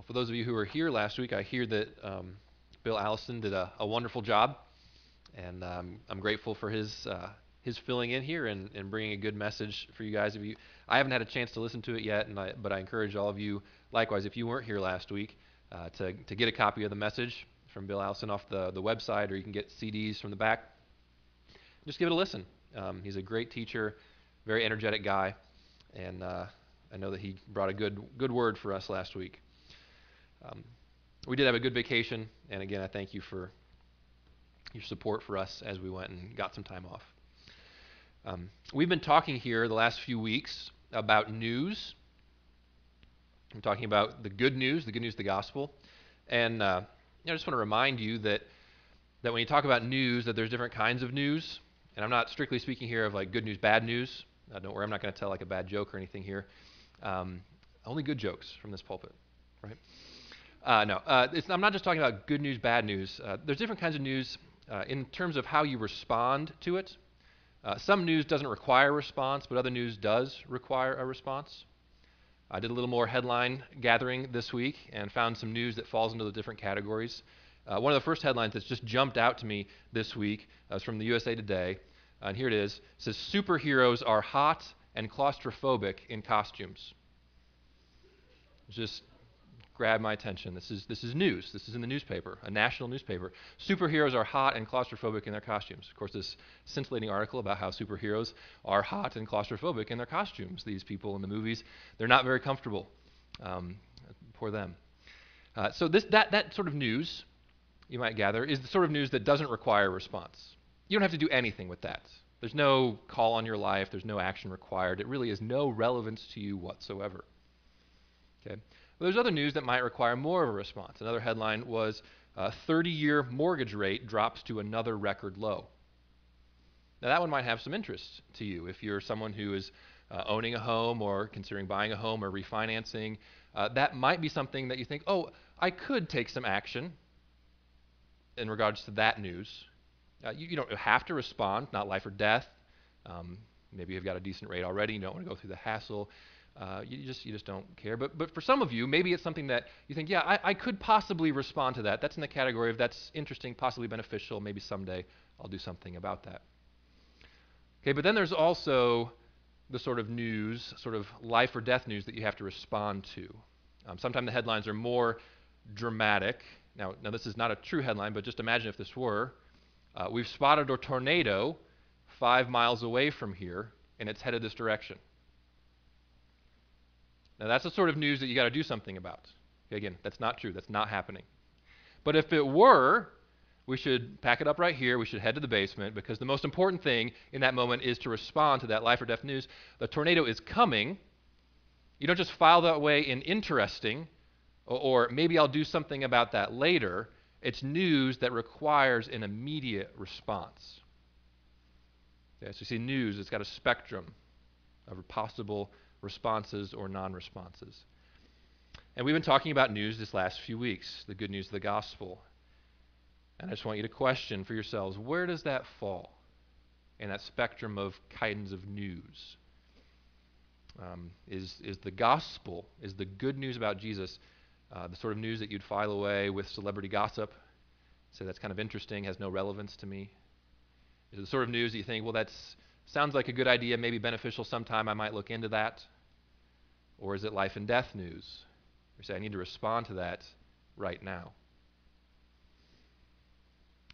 Well, for those of you who were here last week, I hear that um, Bill Allison did a, a wonderful job, and um, I'm grateful for his uh, his filling in here and, and bringing a good message for you guys. If you, I haven't had a chance to listen to it yet, and I, but I encourage all of you, likewise, if you weren't here last week, uh, to to get a copy of the message from Bill Allison off the the website, or you can get CDs from the back. Just give it a listen. Um, he's a great teacher, very energetic guy, and uh, I know that he brought a good good word for us last week. Um, we did have a good vacation, and again, I thank you for your support for us as we went and got some time off. Um, we've been talking here the last few weeks about news. I'm talking about the good news, the good news of the gospel, and uh, I just want to remind you that that when you talk about news, that there's different kinds of news, and I'm not strictly speaking here of like good news, bad news. Uh, don't worry, I'm not going to tell like a bad joke or anything here. Um, only good jokes from this pulpit, right? Uh, no, uh, I'm not just talking about good news, bad news. Uh, there's different kinds of news uh, in terms of how you respond to it. Uh, some news doesn't require a response, but other news does require a response. I did a little more headline gathering this week and found some news that falls into the different categories. Uh, one of the first headlines that's just jumped out to me this week is from the USA Today, and here it is. It says superheroes are hot and claustrophobic in costumes. Just grabbed my attention. This is, this is news. This is in the newspaper, a national newspaper. Superheroes are hot and claustrophobic in their costumes. Of course, this scintillating article about how superheroes are hot and claustrophobic in their costumes. These people in the movies, they're not very comfortable. Um, poor them. Uh, so this, that, that sort of news, you might gather, is the sort of news that doesn't require a response. You don't have to do anything with that. There's no call on your life. There's no action required. It really is no relevance to you whatsoever. Okay. Well, there's other news that might require more of a response. Another headline was 30 year mortgage rate drops to another record low. Now, that one might have some interest to you if you're someone who is uh, owning a home or considering buying a home or refinancing. Uh, that might be something that you think, oh, I could take some action in regards to that news. Uh, you, you, don't have to respond, not life or death. Um, maybe you've got a decent rate already, you don't want to go through the hassle. Uh, you just you just don't care. But but for some of you, maybe it's something that you think, yeah, I, I could possibly respond to that. That's in the category of that's interesting, possibly beneficial. Maybe someday I'll do something about that. Okay, but then there's also the sort of news, sort of life or death news that you have to respond to. Um, sometimes the headlines are more dramatic. Now, now this is not a true headline, but just imagine if this were. Uh, we've spotted a tornado five miles away from here, and it's headed this direction. Now, that's the sort of news that you got to do something about. Again, that's not true. That's not happening. But if it were, we should pack it up right here. We should head to the basement because the most important thing in that moment is to respond to that life or death news. The tornado is coming. You don't just file that away in interesting or, or maybe I'll do something about that later. It's news that requires an immediate response. Okay, so you see, news, it's got a spectrum of possible responses or non responses. And we've been talking about news this last few weeks, the good news of the gospel. And I just want you to question for yourselves where does that fall in that spectrum of kinds of news? Um, is, is the gospel, is the good news about Jesus, uh, the sort of news that you'd file away with celebrity gossip? Say that's kind of interesting, has no relevance to me. Is it the sort of news that you think, well, that's Sounds like a good idea, maybe beneficial sometime. I might look into that. Or is it life and death news? You say, I need to respond to that right now.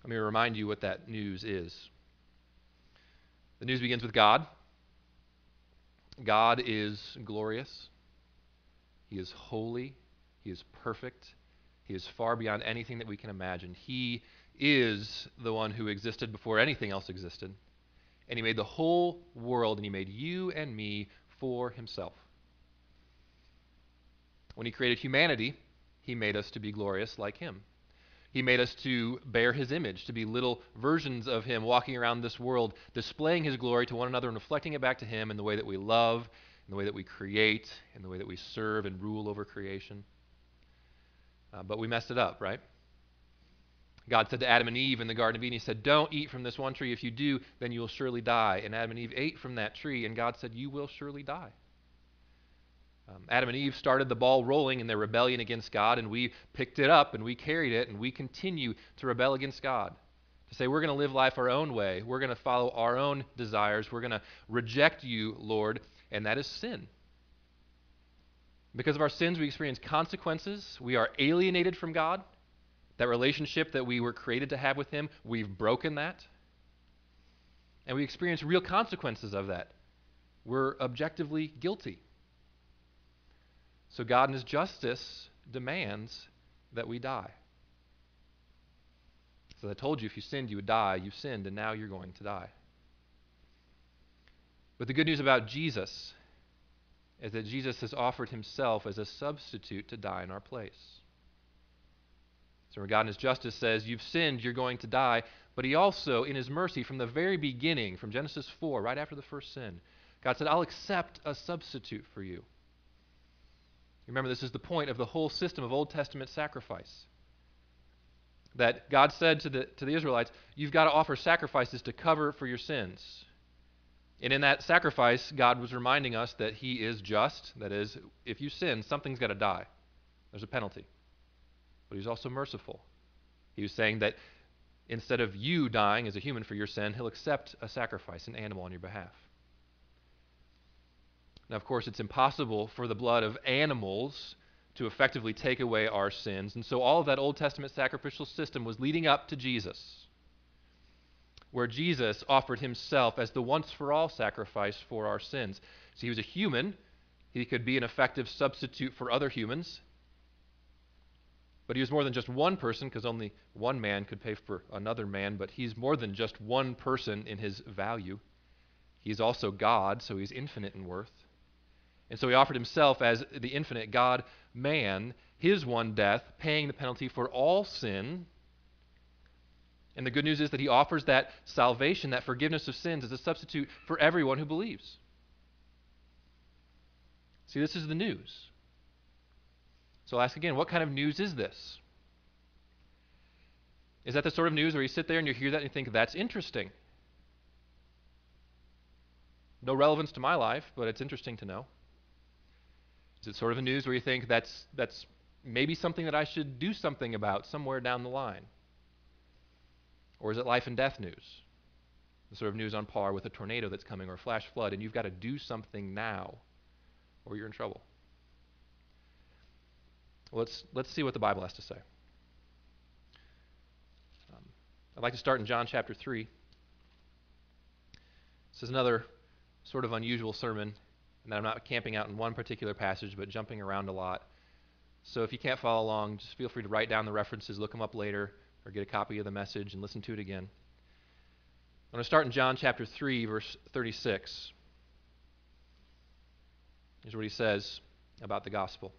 Let me remind you what that news is. The news begins with God. God is glorious. He is holy. He is perfect. He is far beyond anything that we can imagine. He is the one who existed before anything else existed. And he made the whole world, and he made you and me for himself. When he created humanity, he made us to be glorious like him. He made us to bear his image, to be little versions of him walking around this world, displaying his glory to one another and reflecting it back to him in the way that we love, in the way that we create, in the way that we serve and rule over creation. Uh, but we messed it up, right? God said to Adam and Eve in the Garden of Eden, He said, Don't eat from this one tree. If you do, then you will surely die. And Adam and Eve ate from that tree, and God said, You will surely die. Um, Adam and Eve started the ball rolling in their rebellion against God, and we picked it up and we carried it, and we continue to rebel against God. To say we're going to live life our own way, we're going to follow our own desires, we're going to reject you, Lord, and that is sin. Because of our sins, we experience consequences. We are alienated from God. That relationship that we were created to have with Him, we've broken that. And we experience real consequences of that. We're objectively guilty. So God in His justice demands that we die. So I told you if you sinned, you would die. You sinned, and now you're going to die. But the good news about Jesus is that Jesus has offered himself as a substitute to die in our place. So God in his justice says, You've sinned, you're going to die, but he also, in his mercy, from the very beginning, from Genesis 4, right after the first sin, God said, I'll accept a substitute for you. Remember, this is the point of the whole system of Old Testament sacrifice. That God said to the, to the Israelites, You've got to offer sacrifices to cover for your sins. And in that sacrifice, God was reminding us that He is just. That is, if you sin, something's got to die. There's a penalty. But He's also merciful. He was saying that instead of you dying as a human for your sin, He'll accept a sacrifice, an animal on your behalf. Now, of course, it's impossible for the blood of animals to effectively take away our sins. And so all of that Old Testament sacrificial system was leading up to Jesus where Jesus offered himself as the once for all sacrifice for our sins. So he was a human, he could be an effective substitute for other humans. But he was more than just one person, because only one man could pay for another man, but he's more than just one person in his value. He's also God, so he's infinite in worth. And so he offered himself as the infinite God man, his one death, paying the penalty for all sin and the good news is that he offers that salvation, that forgiveness of sins, as a substitute for everyone who believes. See, this is the news. So I'll ask again what kind of news is this? Is that the sort of news where you sit there and you hear that and you think, that's interesting? No relevance to my life, but it's interesting to know. Is it sort of a news where you think that's, that's maybe something that I should do something about somewhere down the line? Or is it life and death news? The sort of news on par with a tornado that's coming or a flash flood, and you've got to do something now or you're in trouble. Let's, let's see what the Bible has to say. Um, I'd like to start in John chapter 3. This is another sort of unusual sermon, and I'm not camping out in one particular passage, but jumping around a lot. So if you can't follow along, just feel free to write down the references, look them up later or get a copy of the message and listen to it again. I'm going to start in John chapter 3, verse 36. Here's what he says about the gospel.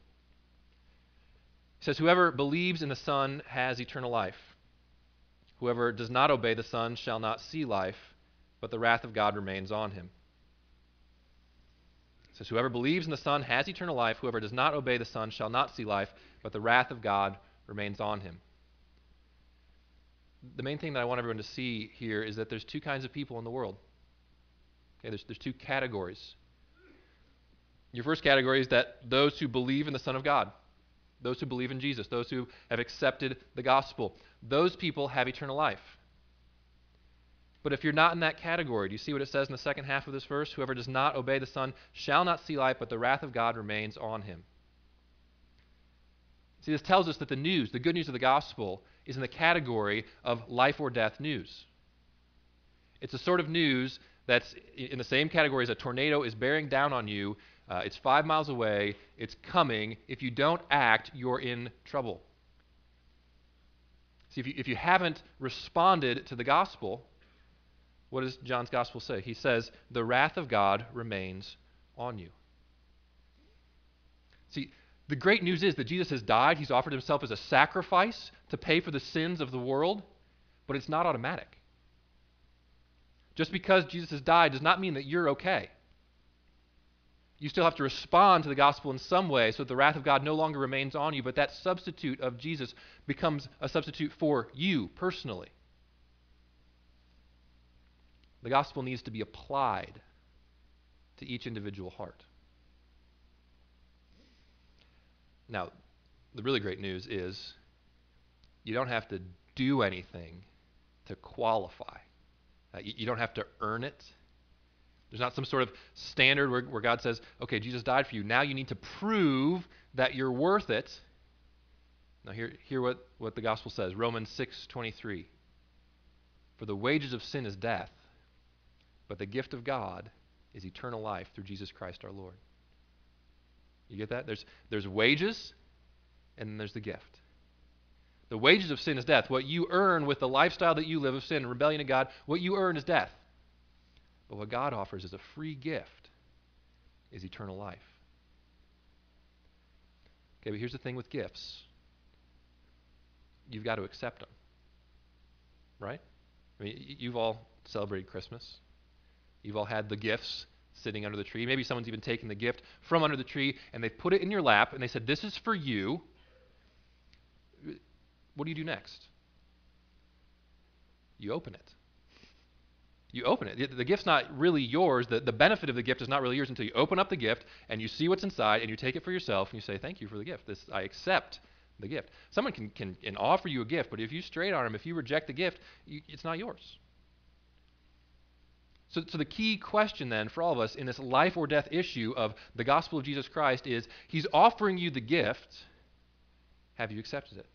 He says, Whoever believes in the Son has eternal life. Whoever does not obey the Son shall not see life, but the wrath of God remains on him. Says, Whoever believes in the Son has eternal life. Whoever does not obey the Son shall not see life, but the wrath of God remains on him the main thing that I want everyone to see here is that there's two kinds of people in the world. Okay, there's, there's two categories. Your first category is that those who believe in the Son of God, those who believe in Jesus, those who have accepted the gospel, those people have eternal life. But if you're not in that category, do you see what it says in the second half of this verse? Whoever does not obey the Son shall not see life, but the wrath of God remains on him. See, this tells us that the news, the good news of the gospel, is in the category of life or death news. It's a sort of news that's in the same category as a tornado is bearing down on you. Uh, it's five miles away. It's coming. If you don't act, you're in trouble. See, if you, if you haven't responded to the gospel, what does John's gospel say? He says, The wrath of God remains on you. See, the great news is that Jesus has died. He's offered himself as a sacrifice to pay for the sins of the world, but it's not automatic. Just because Jesus has died does not mean that you're okay. You still have to respond to the gospel in some way so that the wrath of God no longer remains on you, but that substitute of Jesus becomes a substitute for you personally. The gospel needs to be applied to each individual heart. Now, the really great news is you don't have to do anything to qualify. Uh, you, you, don't have to earn it. There's not some sort of standard where, where God says, okay, Jesus died for you. Now you need to prove that you're worth it. Now hear, hear what, what the gospel says. Romans 6:23. For the wages of sin is death, but the gift of God is eternal life through Jesus Christ our Lord. You get that? There's, there's wages, and then there's the gift. The wages of sin is death. What you earn with the lifestyle that you live of sin and rebellion to God, what you earn is death. But what God offers is a free gift, is eternal life. Okay, but here's the thing with gifts you've got to accept them. Right? I mean, you've all celebrated Christmas. You've all had the gifts sitting under the tree. Maybe someone's even taken the gift from under the tree and they put it in your lap and they said, This is for you. What do you do next? You open it. You open it. The gift's not really yours. The, the benefit of the gift is not really yours until you open up the gift and you see what's inside and you take it for yourself and you say, Thank you for the gift. This I accept the gift. Someone can, can, can offer you a gift, but if you straight them, if you reject the gift, you, it's not yours. So, so the key question then for all of us in this life or death issue of the gospel of Jesus Christ is He's offering you the gift. Have you accepted it?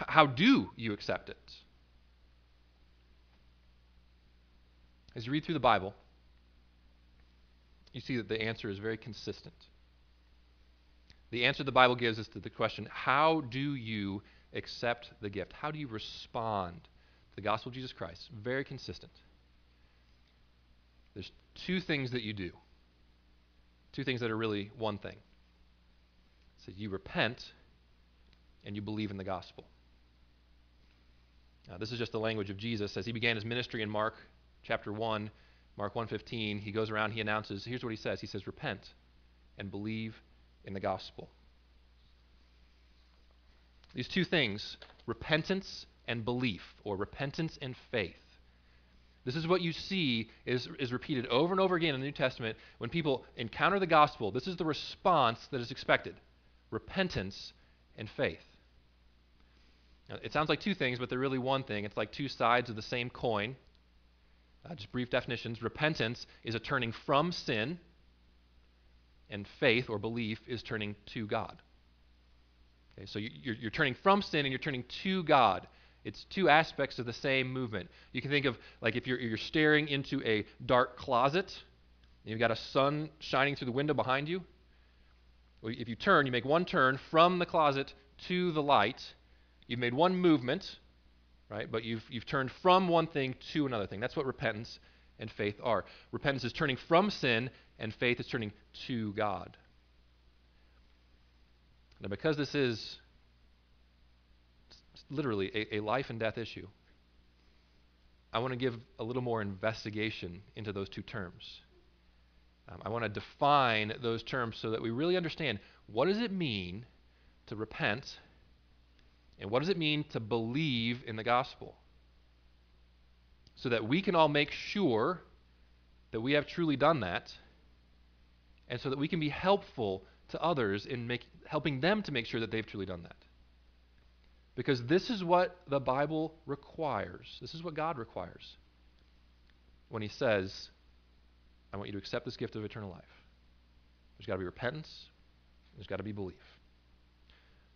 H- how do you accept it? As you read through the Bible, you see that the answer is very consistent. The answer the Bible gives is to the question how do you accept the gift? How do you respond to the gospel of Jesus Christ? Very consistent. There's two things that you do. Two things that are really one thing. So you repent and you believe in the gospel. Now, this is just the language of Jesus as he began his ministry in Mark chapter 1, Mark 1:15. He goes around, he announces, here's what he says. He says, "Repent and believe in the gospel." These two things, repentance and belief, or repentance and faith, this is what you see is, is repeated over and over again in the New Testament. When people encounter the gospel, this is the response that is expected repentance and faith. Now, it sounds like two things, but they're really one thing. It's like two sides of the same coin. Uh, just brief definitions. Repentance is a turning from sin, and faith or belief is turning to God. Okay, so you're, you're turning from sin and you're turning to God. It's two aspects of the same movement. You can think of like if you're, you're staring into a dark closet, and you've got a sun shining through the window behind you. Well, if you turn, you make one turn from the closet to the light. You've made one movement, right? But you've, you've turned from one thing to another thing. That's what repentance and faith are. Repentance is turning from sin, and faith is turning to God. Now, because this is literally a, a life and death issue. I want to give a little more investigation into those two terms. Um, I want to define those terms so that we really understand what does it mean to repent and what does it mean to believe in the gospel? So that we can all make sure that we have truly done that and so that we can be helpful to others in make, helping them to make sure that they've truly done that. Because this is what the Bible requires. This is what God requires when He says, I want you to accept this gift of eternal life. There's got to be repentance, there's got to be belief.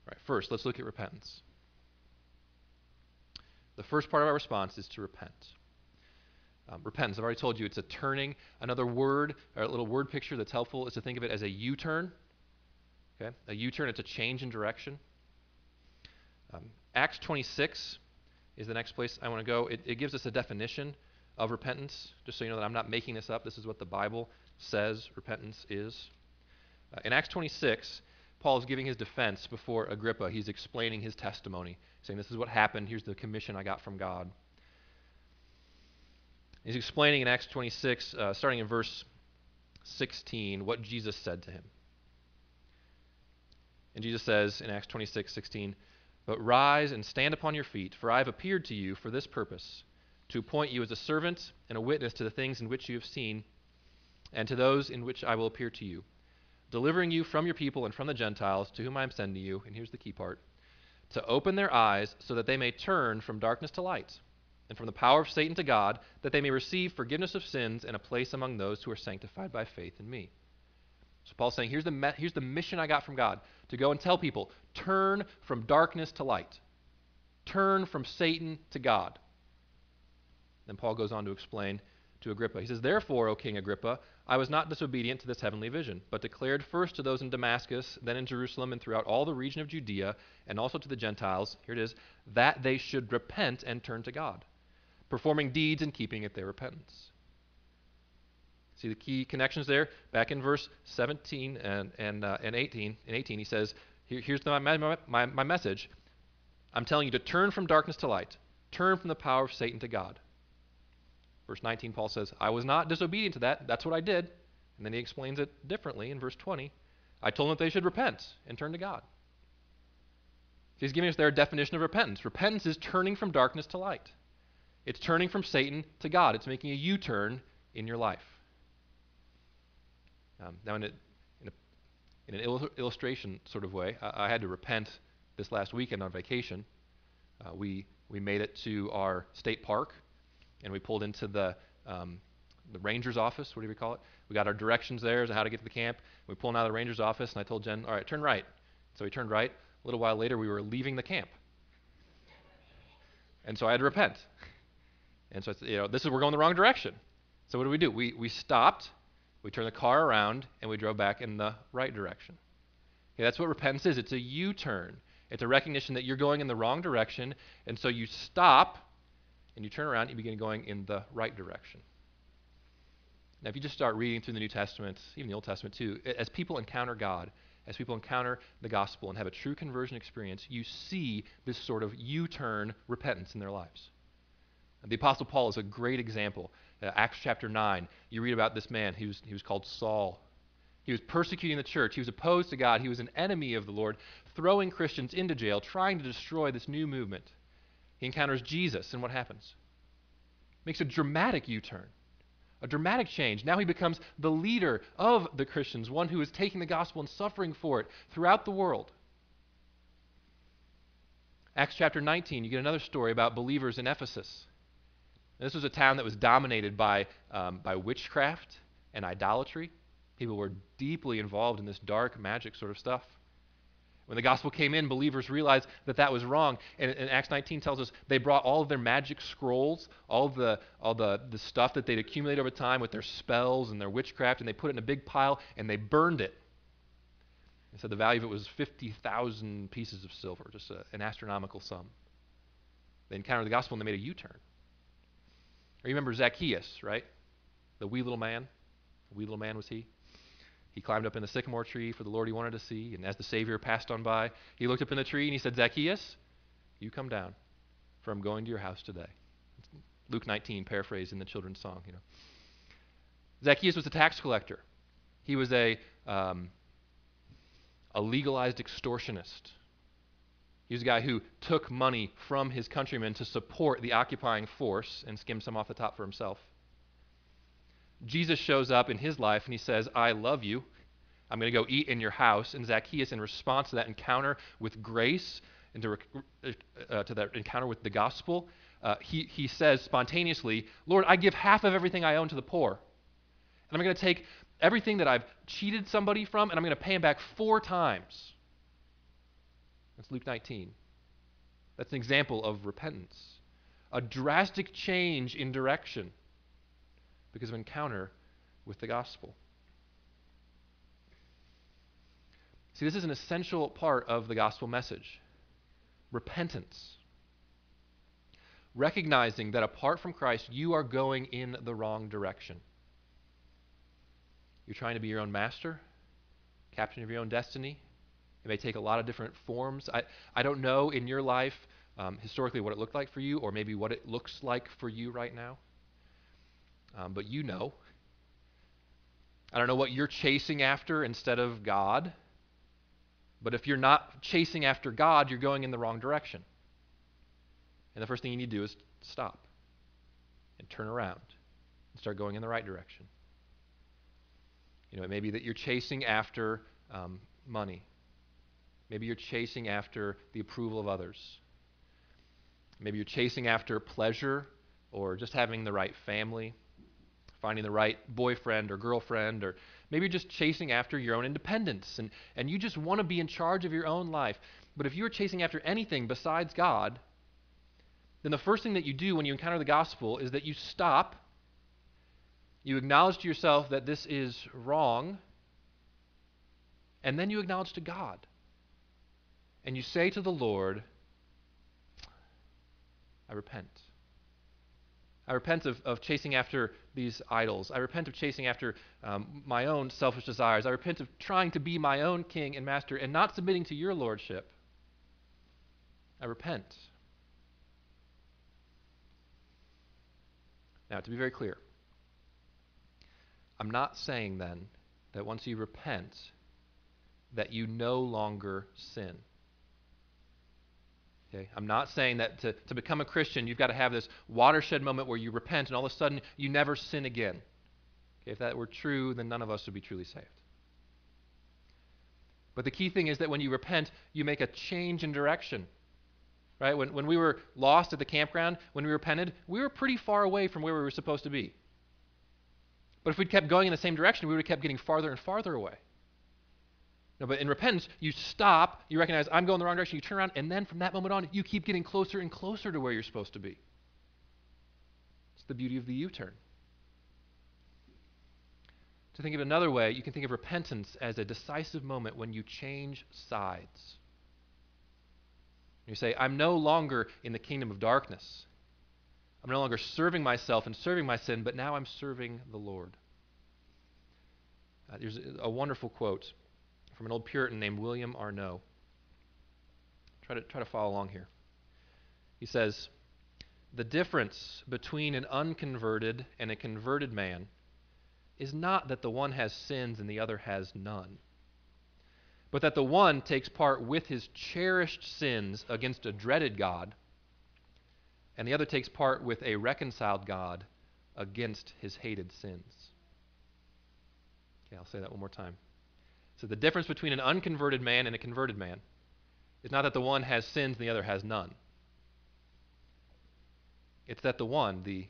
All right, first, let's look at repentance. The first part of our response is to repent. Um, repentance, I've already told you, it's a turning. Another word, or a little word picture that's helpful is to think of it as a U turn. Okay? A U turn, it's a change in direction. Um, Acts 26 is the next place I want to go. It, it gives us a definition of repentance, just so you know that I'm not making this up. This is what the Bible says repentance is. Uh, in Acts 26, Paul is giving his defense before Agrippa. He's explaining his testimony, saying, This is what happened. Here's the commission I got from God. He's explaining in Acts 26, uh, starting in verse 16, what Jesus said to him. And Jesus says in Acts 26, 16, but rise and stand upon your feet, for I have appeared to you for this purpose, to appoint you as a servant and a witness to the things in which you have seen, and to those in which I will appear to you, delivering you from your people and from the Gentiles to whom I am sending you. And here's the key part to open their eyes so that they may turn from darkness to light and from the power of Satan to God, that they may receive forgiveness of sins and a place among those who are sanctified by faith in me. So Paul's saying, here's the, me- here's the mission I got from God to go and tell people turn from darkness to light, turn from Satan to God. Then Paul goes on to explain to Agrippa. He says, Therefore, O King Agrippa, I was not disobedient to this heavenly vision, but declared first to those in Damascus, then in Jerusalem, and throughout all the region of Judea, and also to the Gentiles, here it is, that they should repent and turn to God, performing deeds in keeping at their repentance. See the key connections there? Back in verse 17 and, and, uh, and 18, in 18, he says, Here, Here's the, my, my, my message. I'm telling you to turn from darkness to light, turn from the power of Satan to God. Verse 19, Paul says, I was not disobedient to that. That's what I did. And then he explains it differently in verse 20. I told them that they should repent and turn to God. He's giving us their definition of repentance. Repentance is turning from darkness to light, it's turning from Satan to God, it's making a U turn in your life. Um, now, in, a, in, a, in, an il- illustration sort of way, I, I, had to repent this last weekend on vacation. Uh, we, we made it to our state park and we pulled into the um, the ranger's office. What do we call it? We got our directions there as to how to get to the camp. We pulled out of the ranger's office, and I told Jen, "All right, turn right." So we turned right. A little while later, we were leaving the camp, and so I had to repent. And so you know, this is we're going the wrong direction. So what do we do? We we stopped, we turned the car around, and we drove back in the right direction. Okay, that's what repentance is. It's a U-turn. It's a recognition that you're going in the wrong direction, and so you stop and you turn around and you begin going in the right direction. Now, if you just start reading through the New Testament, even the Old Testament too, as people encounter God, as people encounter the gospel and have a true conversion experience, you see this sort of U turn repentance in their lives. The Apostle Paul is a great example. Uh, Acts chapter 9, you read about this man. He was, he was called Saul. He was persecuting the church. He was opposed to God. He was an enemy of the Lord, throwing Christians into jail, trying to destroy this new movement. He encounters Jesus, and what happens? Makes a dramatic U turn, a dramatic change. Now he becomes the leader of the Christians, one who is taking the gospel and suffering for it throughout the world. Acts chapter 19, you get another story about believers in Ephesus. this was a town that was dominated by, um, by witchcraft and idolatry. People were deeply involved in this dark magic sort of stuff. When the gospel came in, believers realized that that was wrong. And, and, Acts 19 tells us they brought all of their magic scrolls, all the, all the, the stuff that they'd accumulated over time with their spells and their witchcraft, and they put it in a big pile and they burned it. They said the value of it was 50,000 pieces of silver, just a, an astronomical sum. They encountered the gospel and they made a U turn. Remember Zacchaeus, right? The wee little man. The wee little man was he? He climbed up in the sycamore tree for the Lord he wanted to see, and as the Savior passed on by, he looked up in the tree and he said, Zacchaeus, you come down, for I'm going to your house today. Luke 19, paraphrased in the children's song, you know. Zacchaeus was a tax collector. He was a, um, a legalized extortionist. He was a guy who took money from his countrymen to support the occupying force and skimmed some off the top for himself. Jesus shows up in his life and he says, I love you. I'm going to go eat in your house. And Zacchaeus, in response to that encounter with grace and to, uh, to that encounter with the gospel, uh, he, he says spontaneously, Lord, I give half of everything I own to the poor. And I'm going to take everything that I've cheated somebody from and I'm going to pay him back four times. That's Luke 19. That's an example of repentance. A drastic change in direction because of encounter with the gospel. See, this is an essential part of the gospel message repentance. Recognizing that apart from Christ, you are going in the wrong direction. You're trying to be your own master, captain of your own destiny. It may take a lot of different forms. I, I don't know in your life um, historically what it looked like for you, or maybe what it looks like for you right now um, but you know. I don't know what you're chasing after instead of God, but if you're not chasing after God, you're going in the wrong direction. And the first thing you need to do is stop and turn around and start going in the right direction. You know, it may be that you're chasing after um, money. Maybe you're chasing after the approval of others. Maybe you're chasing after pleasure or just having the right family, finding the right boyfriend or girlfriend, or maybe just chasing after your own independence and, and you just want to be in charge of your own life. But if you're chasing after anything besides God, then the first thing that you do when you encounter the gospel is that you stop, you acknowledge to yourself that this is wrong, and then you acknowledge to God. And you say to the Lord, I repent. I repent of, of chasing after these idols. I repent of chasing after um, my own selfish desires. I repent of trying to be my own king and master and not submitting to your lordship. I repent. Now, to be very clear, I'm not saying then that once you repent, that you no longer sin. Okay? I'm not saying that to, to become a Christian, you've got to have this watershed moment where you repent and all of a sudden you never sin again. Okay? If that were true, then none of us would be truly saved. But the key thing is that when you repent, you make a change in direction. Right? When, when we were lost at the campground, when we repented, we were pretty far away from where we were supposed to be. But if we'd kept going in the same direction, we would have kept getting farther and farther away. No, but in repentance, you stop, you recognize I'm going the wrong direction, you turn around, and then from that moment on, you keep getting closer and closer to where you're supposed to be. It's the beauty of the U turn. To think of another way, you can think of repentance as a decisive moment when you change sides. You say, I'm no longer in the kingdom of darkness. I'm no longer serving myself and serving my sin, but now I'm serving the Lord. Uh, there's a, a wonderful quote from an old Puritan named William Arnot. Try to, try to follow along here. He says, The difference between an unconverted and a converted man is not that the one has sins and the other has none, but that the one takes part with his cherished sins against a dreaded God, and the other takes part with a reconciled God against his hated sins. Okay, I'll say that one more time. So the difference between an unconverted man and a converted man is not that the one has sins and the other has none. It's that the one, the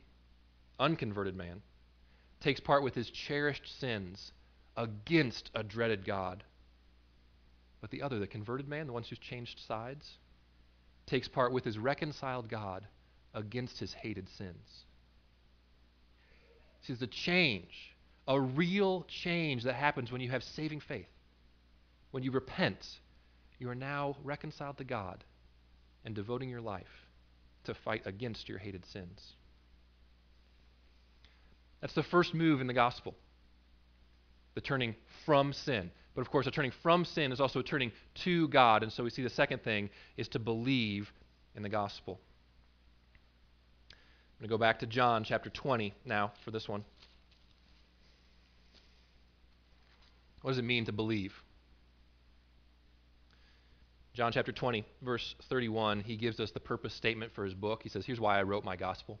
unconverted man, takes part with his cherished sins against a dreaded God. But the other, the converted man, the one who's changed sides, takes part with his reconciled God against his hated sins. See, there's a change, a real change that happens when you have saving faith. When you repent, you are now reconciled to God and devoting your life to fight against your hated sins. That's the first move in the gospel the turning from sin. But of course, a turning from sin is also a turning to God. And so we see the second thing is to believe in the gospel. I'm going to go back to John chapter 20 now for this one. What does it mean to believe? John chapter 20, verse 31, he gives us the purpose statement for his book. He says, Here's why I wrote my gospel.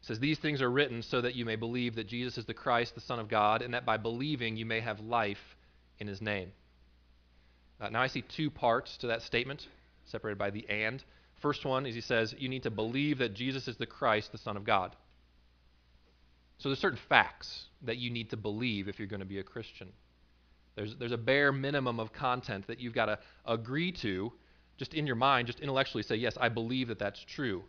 He says, These things are written so that you may believe that Jesus is the Christ, the Son of God, and that by believing you may have life in his name. Uh, now I see two parts to that statement, separated by the and. First one is he says, You need to believe that Jesus is the Christ, the Son of God. So there's certain facts that you need to believe if you're going to be a Christian. There's, there's a bare minimum of content that you've got to agree to, just in your mind, just intellectually say, yes, I believe that that's true.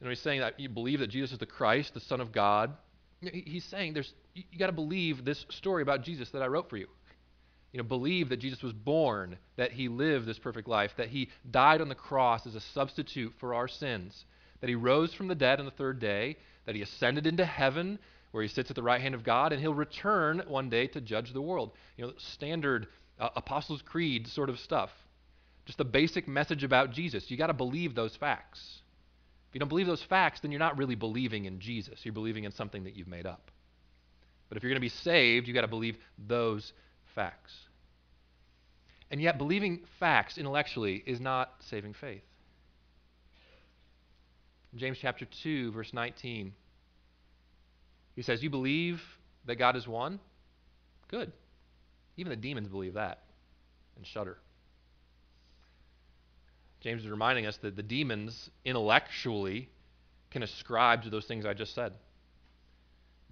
You know, he's saying that you believe that Jesus is the Christ, the Son of God. He's saying there's you, you got to believe this story about Jesus that I wrote for you. You know, believe that Jesus was born, that he lived this perfect life, that he died on the cross as a substitute for our sins, that he rose from the dead on the third day, that he ascended into heaven, where he sits at the right hand of God, and he'll return one day to judge the world. You know, standard uh, Apostles' Creed sort of stuff. Just the basic message about Jesus. You got to believe those facts. If you don't believe those facts, then you're not really believing in Jesus. You're believing in something that you've made up. But if you're going to be saved, you've got to believe those facts. And yet, believing facts intellectually is not saving faith. James chapter 2, verse 19 he says, You believe that God is one? Good. Even the demons believe that and shudder. James is reminding us that the demons intellectually can ascribe to those things I just said.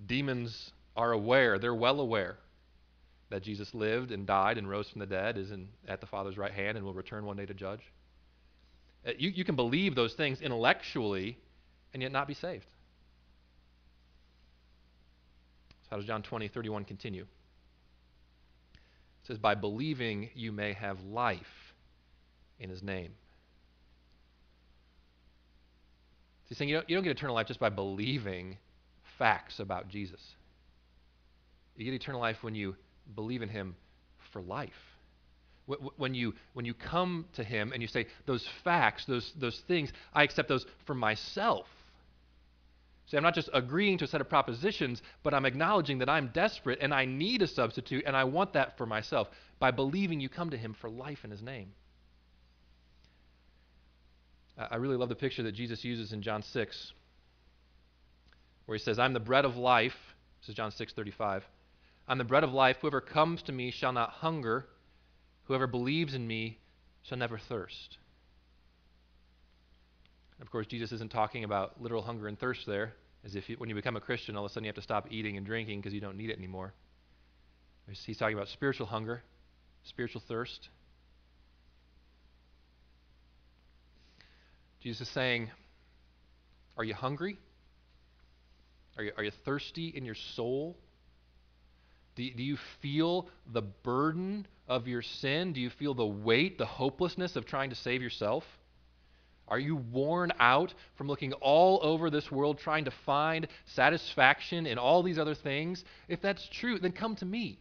Demons are aware, they're well aware that Jesus lived and died and rose from the dead, is in, at the Father's right hand, and will return one day to judge. Uh, you, you can believe those things intellectually and yet not be saved. So, how does John 20, 31 continue? It says, By believing you may have life in his name. He's saying you don't, you don't get eternal life just by believing facts about Jesus. You get eternal life when you believe in him for life. When you, when you come to him and you say, those facts, those, those things, I accept those for myself. See, I'm not just agreeing to a set of propositions, but I'm acknowledging that I'm desperate and I need a substitute and I want that for myself. By believing, you come to him for life in his name. I really love the picture that Jesus uses in John 6, where he says, I'm the bread of life. This is John 6 35. I'm the bread of life. Whoever comes to me shall not hunger. Whoever believes in me shall never thirst. Of course, Jesus isn't talking about literal hunger and thirst there, as if you, when you become a Christian, all of a sudden you have to stop eating and drinking because you don't need it anymore. He's talking about spiritual hunger, spiritual thirst. Jesus is saying, Are you hungry? Are you, are you thirsty in your soul? Do, do you feel the burden of your sin? Do you feel the weight, the hopelessness of trying to save yourself? Are you worn out from looking all over this world trying to find satisfaction in all these other things? If that's true, then come to me.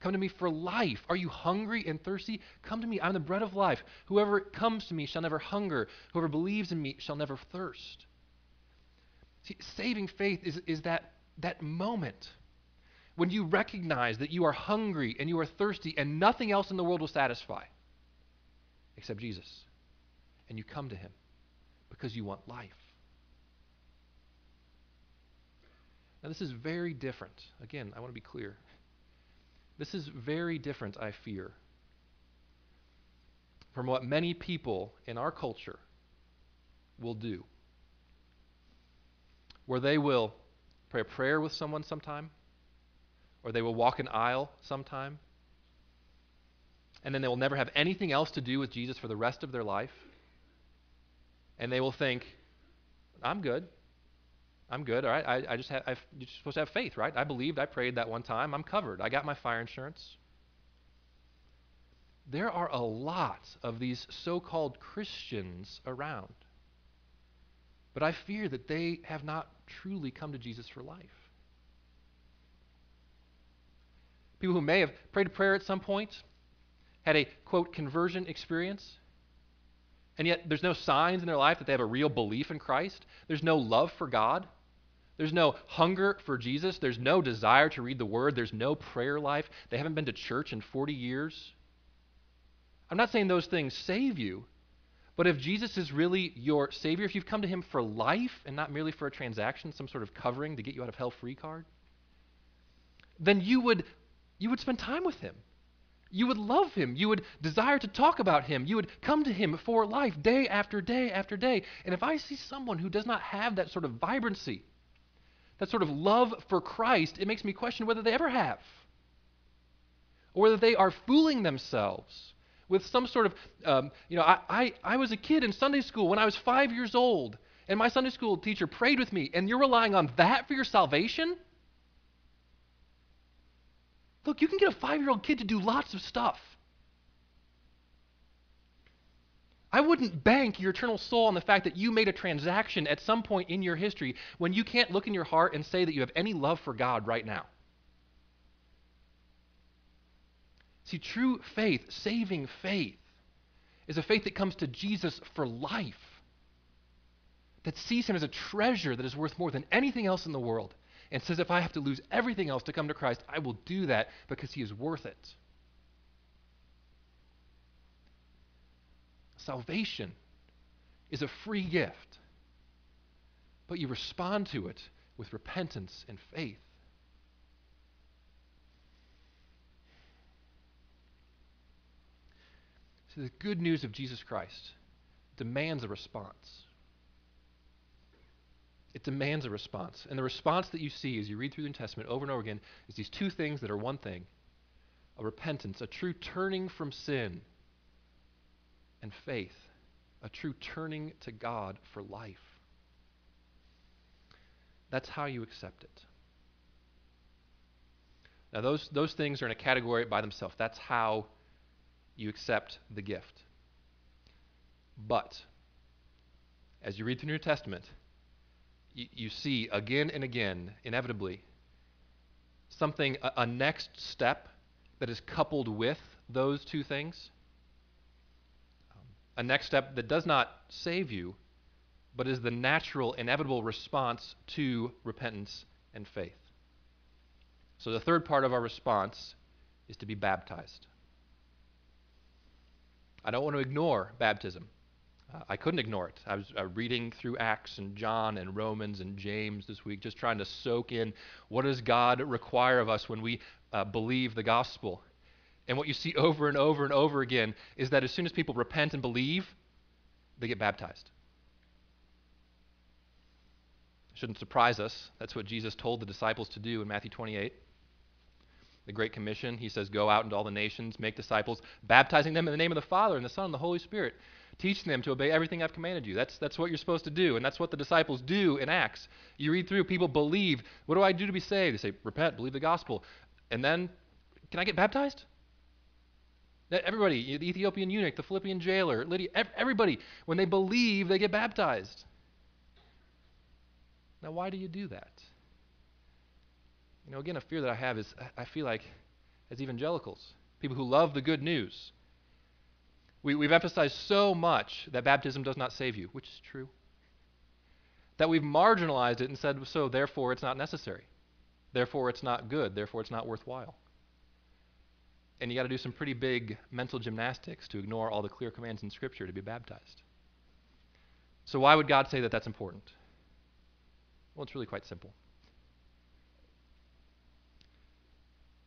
Come to me for life. Are you hungry and thirsty? Come to me. I'm the bread of life. Whoever comes to me shall never hunger. Whoever believes in me shall never thirst. See, saving faith is, is that, that moment when you recognize that you are hungry and you are thirsty and nothing else in the world will satisfy except Jesus. And you come to him because you want life. Now, this is very different. Again, I want to be clear. This is very different, I fear, from what many people in our culture will do. Where they will pray a prayer with someone sometime, or they will walk an aisle sometime, and then they will never have anything else to do with Jesus for the rest of their life. And they will think, I'm good. I'm good. All right. I, I just have, I've, you're supposed to have faith, right? I believed. I prayed that one time. I'm covered. I got my fire insurance. There are a lot of these so called Christians around. But I fear that they have not truly come to Jesus for life. People who may have prayed a prayer at some point, had a, quote, conversion experience, and yet there's no signs in their life that they have a real belief in Christ. There's no love for God. There's no hunger for Jesus. There's no desire to read the Word. There's no prayer life. They haven't been to church in 40 years. I'm not saying those things save you, but if Jesus is really your Savior, if you've come to Him for life and not merely for a transaction, some sort of covering to get you out of hell free card, then you would, you would spend time with Him. You would love him. You would desire to talk about him. You would come to him for life day after day after day. And if I see someone who does not have that sort of vibrancy, that sort of love for Christ, it makes me question whether they ever have. Or whether they are fooling themselves with some sort of, um, you know, I, I, I was a kid in Sunday school when I was five years old, and my Sunday school teacher prayed with me, and you're relying on that for your salvation? Look, you can get a five year old kid to do lots of stuff. I wouldn't bank your eternal soul on the fact that you made a transaction at some point in your history when you can't look in your heart and say that you have any love for God right now. See, true faith, saving faith, is a faith that comes to Jesus for life, that sees him as a treasure that is worth more than anything else in the world, and says, If I have to lose everything else to come to Christ, I will do that because he is worth it. Salvation is a free gift, but you respond to it with repentance and faith. So the good news of Jesus Christ demands a response. It demands a response. And the response that you see as you read through the New Testament over and over again is these two things that are one thing a repentance, a true turning from sin, and faith, a true turning to God for life. That's how you accept it. Now, those, those things are in a category by themselves. That's how you accept the gift. But, as you read through the New Testament, you, see again and again, inevitably, something, a, a next step that is coupled with those two things. A next step that does not save you, but is the natural, inevitable response to repentance and faith. So the third part of our response is to be baptized. I don't want to ignore baptism. Uh, I couldn't ignore it. I was uh, reading through Acts and John and Romans and James this week, just trying to soak in what does God require of us when we uh, believe the gospel. And what you see over and over and over again is that as soon as people repent and believe, they get baptized. It Shouldn't surprise us. That's what Jesus told the disciples to do in Matthew 28 the Great Commission. He says, Go out into all the nations, make disciples, baptizing them in the name of the Father and the Son and the Holy Spirit, teaching them to obey everything I've commanded you. That's, that's what you're supposed to do, and that's what the disciples do in Acts. You read through, people believe. What do I do to be saved? They say, Repent, believe the gospel. And then, can I get baptized? Everybody, the Ethiopian eunuch, the Philippian jailer, Lydia, everybody, when they believe, they get baptized. Now, why do you do that? You know, again, a fear that I have is I feel like as evangelicals, people who love the good news, we, we've emphasized so much that baptism does not save you, which is true, that we've marginalized it and said, so therefore it's not necessary. Therefore it's not good. Therefore it's not worthwhile. And you got to do some pretty big mental gymnastics to ignore all the clear commands in Scripture to be baptized. So, why would God say that that's important? Well, it's really quite simple.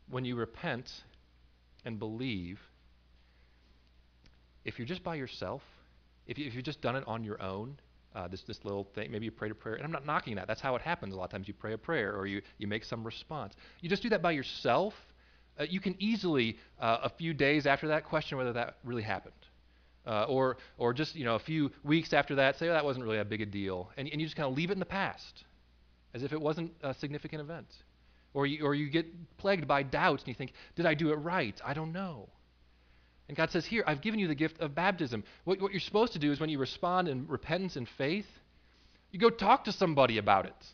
when you repent and believe, if you're just by yourself, if, you, if you've just done it on your own, uh, this, this little thing, maybe you prayed a prayer, and I'm not knocking that. That's how it happens. A lot of times you pray a prayer or you, you make some response. You just do that by yourself. Uh, you can easily, uh, a few days after that, question whether that really happened. Uh, or, or just you know, a few weeks after that, say, oh, that wasn't really that big a deal. And, and you just kind of leave it in the past as if it wasn't a significant event. Or you, or you get plagued by doubts and you think, did I do it right? I don't know. And God says, Here, I've given you the gift of baptism. What, what you're supposed to do is when you respond in repentance and faith, you go talk to somebody about it.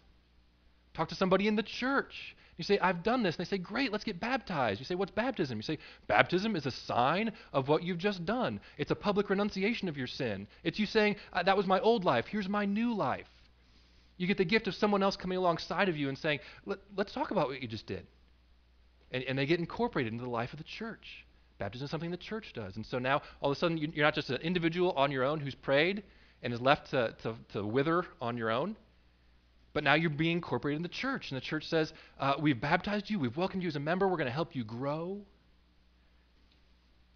Talk to somebody in the church. You say, I've done this. And they say, Great, let's get baptized. You say, What's baptism? You say, Baptism is a sign of what you've just done. It's a public renunciation of your sin. It's you saying, uh, That was my old life. Here's my new life. You get the gift of someone else coming alongside of you and saying, Let, us talk about what you just did. And, and they get incorporated into the life of the church. Baptism is something the church does. And so now, all of a sudden, you're not just an individual on your own who's prayed and is left to, to, to wither on your own, but now you're being incorporated in the church. And the church says, uh, We've baptized you, we've welcomed you as a member, we're going to help you grow.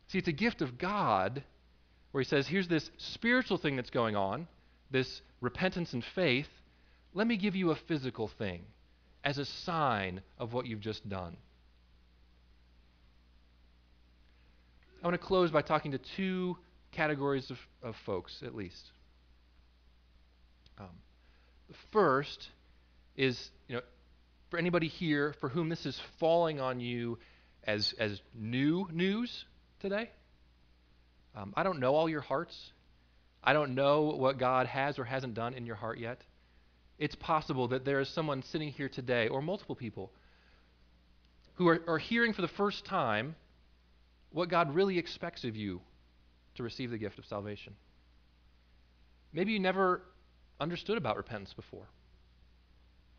See, it's a gift of God where He says, Here's this spiritual thing that's going on, this repentance and faith, let me give you a physical thing as a sign of what you've just done. I want to close by talking to two categories of, of folks, at least. Um, the first is, you know, for anybody here for whom this is falling on you as, as new news today. Um, I don't know all your hearts. I don't know what God has or hasn't done in your heart yet it's possible that there is someone sitting here today, or multiple people, who are, are hearing for the first time what God really expects of you to receive the gift of salvation. Maybe you never understood about repentance before.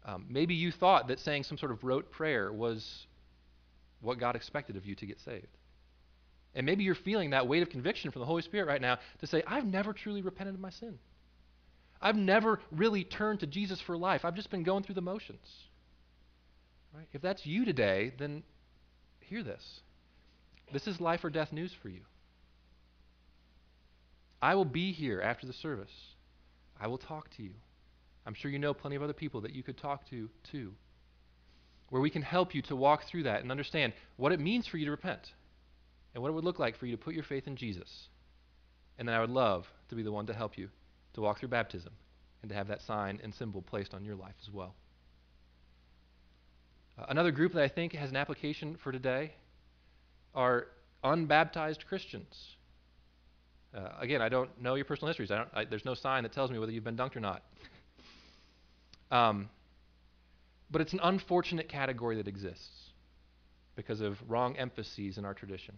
Um, maybe you thought that saying some sort of rote prayer was what God expected of you to get saved. And maybe you're feeling that weight of conviction from the Holy Spirit right now to say, I've never truly repented of my sin. I've never really turned to Jesus for life. I've just been going through the motions. Right? If that's you today, then hear this. This is life or death news for you. I will be here after the service. I will talk to you. I'm sure you know plenty of other people that you could talk to too, where we can help you to walk through that and understand what it means for you to repent and what it would look like for you to put your faith in Jesus. And then I would love to be the one to help you to walk through baptism and to have that sign and symbol placed on your life as well. Uh, another group that I think has an application for today are unbaptized Christians. Uh, again, I don't know your personal histories. I I, there's no sign that tells me whether you've been dunked or not. um, but it's an unfortunate category that exists because of wrong emphases in our tradition.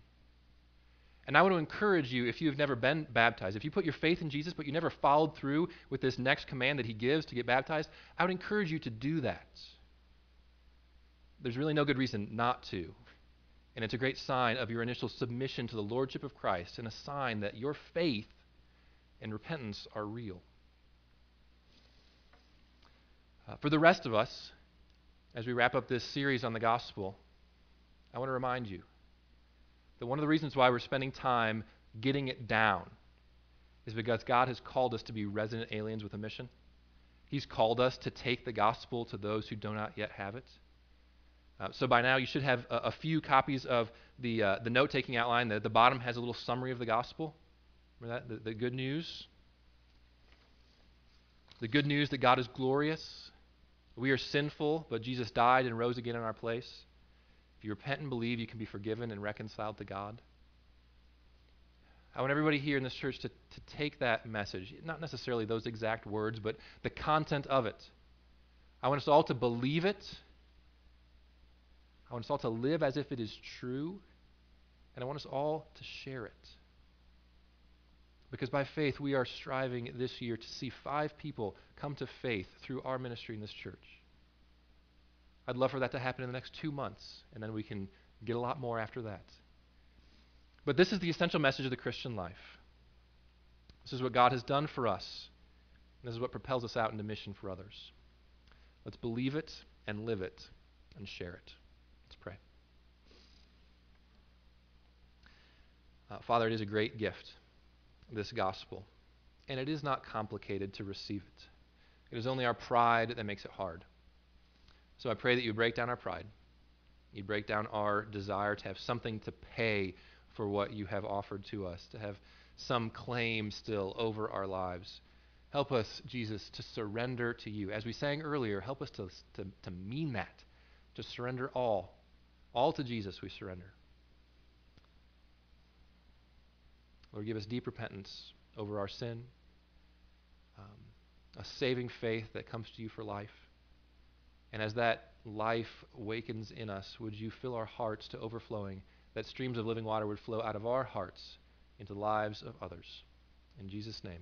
And I want to encourage you, if you have never been baptized, if you put your faith in Jesus, but you never followed through with this next command that he gives to get baptized, I would encourage you to do that. There's really no good reason not to. And it's a great sign of your initial submission to the Lordship of Christ and a sign that your faith and repentance are real. Uh, for the rest of us, as we wrap up this series on the gospel, I want to remind you that one of the reasons why we're spending time getting it down is because God has called us to be resident aliens with a mission. He's called us to take the gospel to those who do not yet have it. Uh, so by now you should have a, a few copies of the, uh, the note taking outline. The, the bottom has a little summary of the gospel. Remember that? The, the good news. The good news that God is glorious. We are sinful, but Jesus died and rose again in our place. If you repent and believe, you can be forgiven and reconciled to God. I want everybody here in this church to, to take that message, not necessarily those exact words, but the content of it. I want us all to believe it I want us all to live as if it is true, and I want us all to share it. Because by faith, we are striving this year to see five people come to faith through our ministry in this church. I'd love for that to happen in the next two months, and then we can get a lot more after that. But this is the essential message of the Christian life. This is what God has done for us. This is what propels us out into mission for others. Let's believe it and live it and share it. pray. Uh, Father, it is a great gift, this gospel, and it is not complicated to receive it. It is only our pride that makes it hard. So I pray that you break down our pride. You break down our desire to have something to pay for what you have offered to us, to have some claim still over our lives. Help us, Jesus, to surrender to you. As we sang earlier, help us to, to, to mean that, to surrender all all to Jesus we surrender. Lord, give us deep repentance over our sin, um, a saving faith that comes to you for life. And as that life wakens in us, would you fill our hearts to overflowing, that streams of living water would flow out of our hearts into the lives of others. In Jesus' name.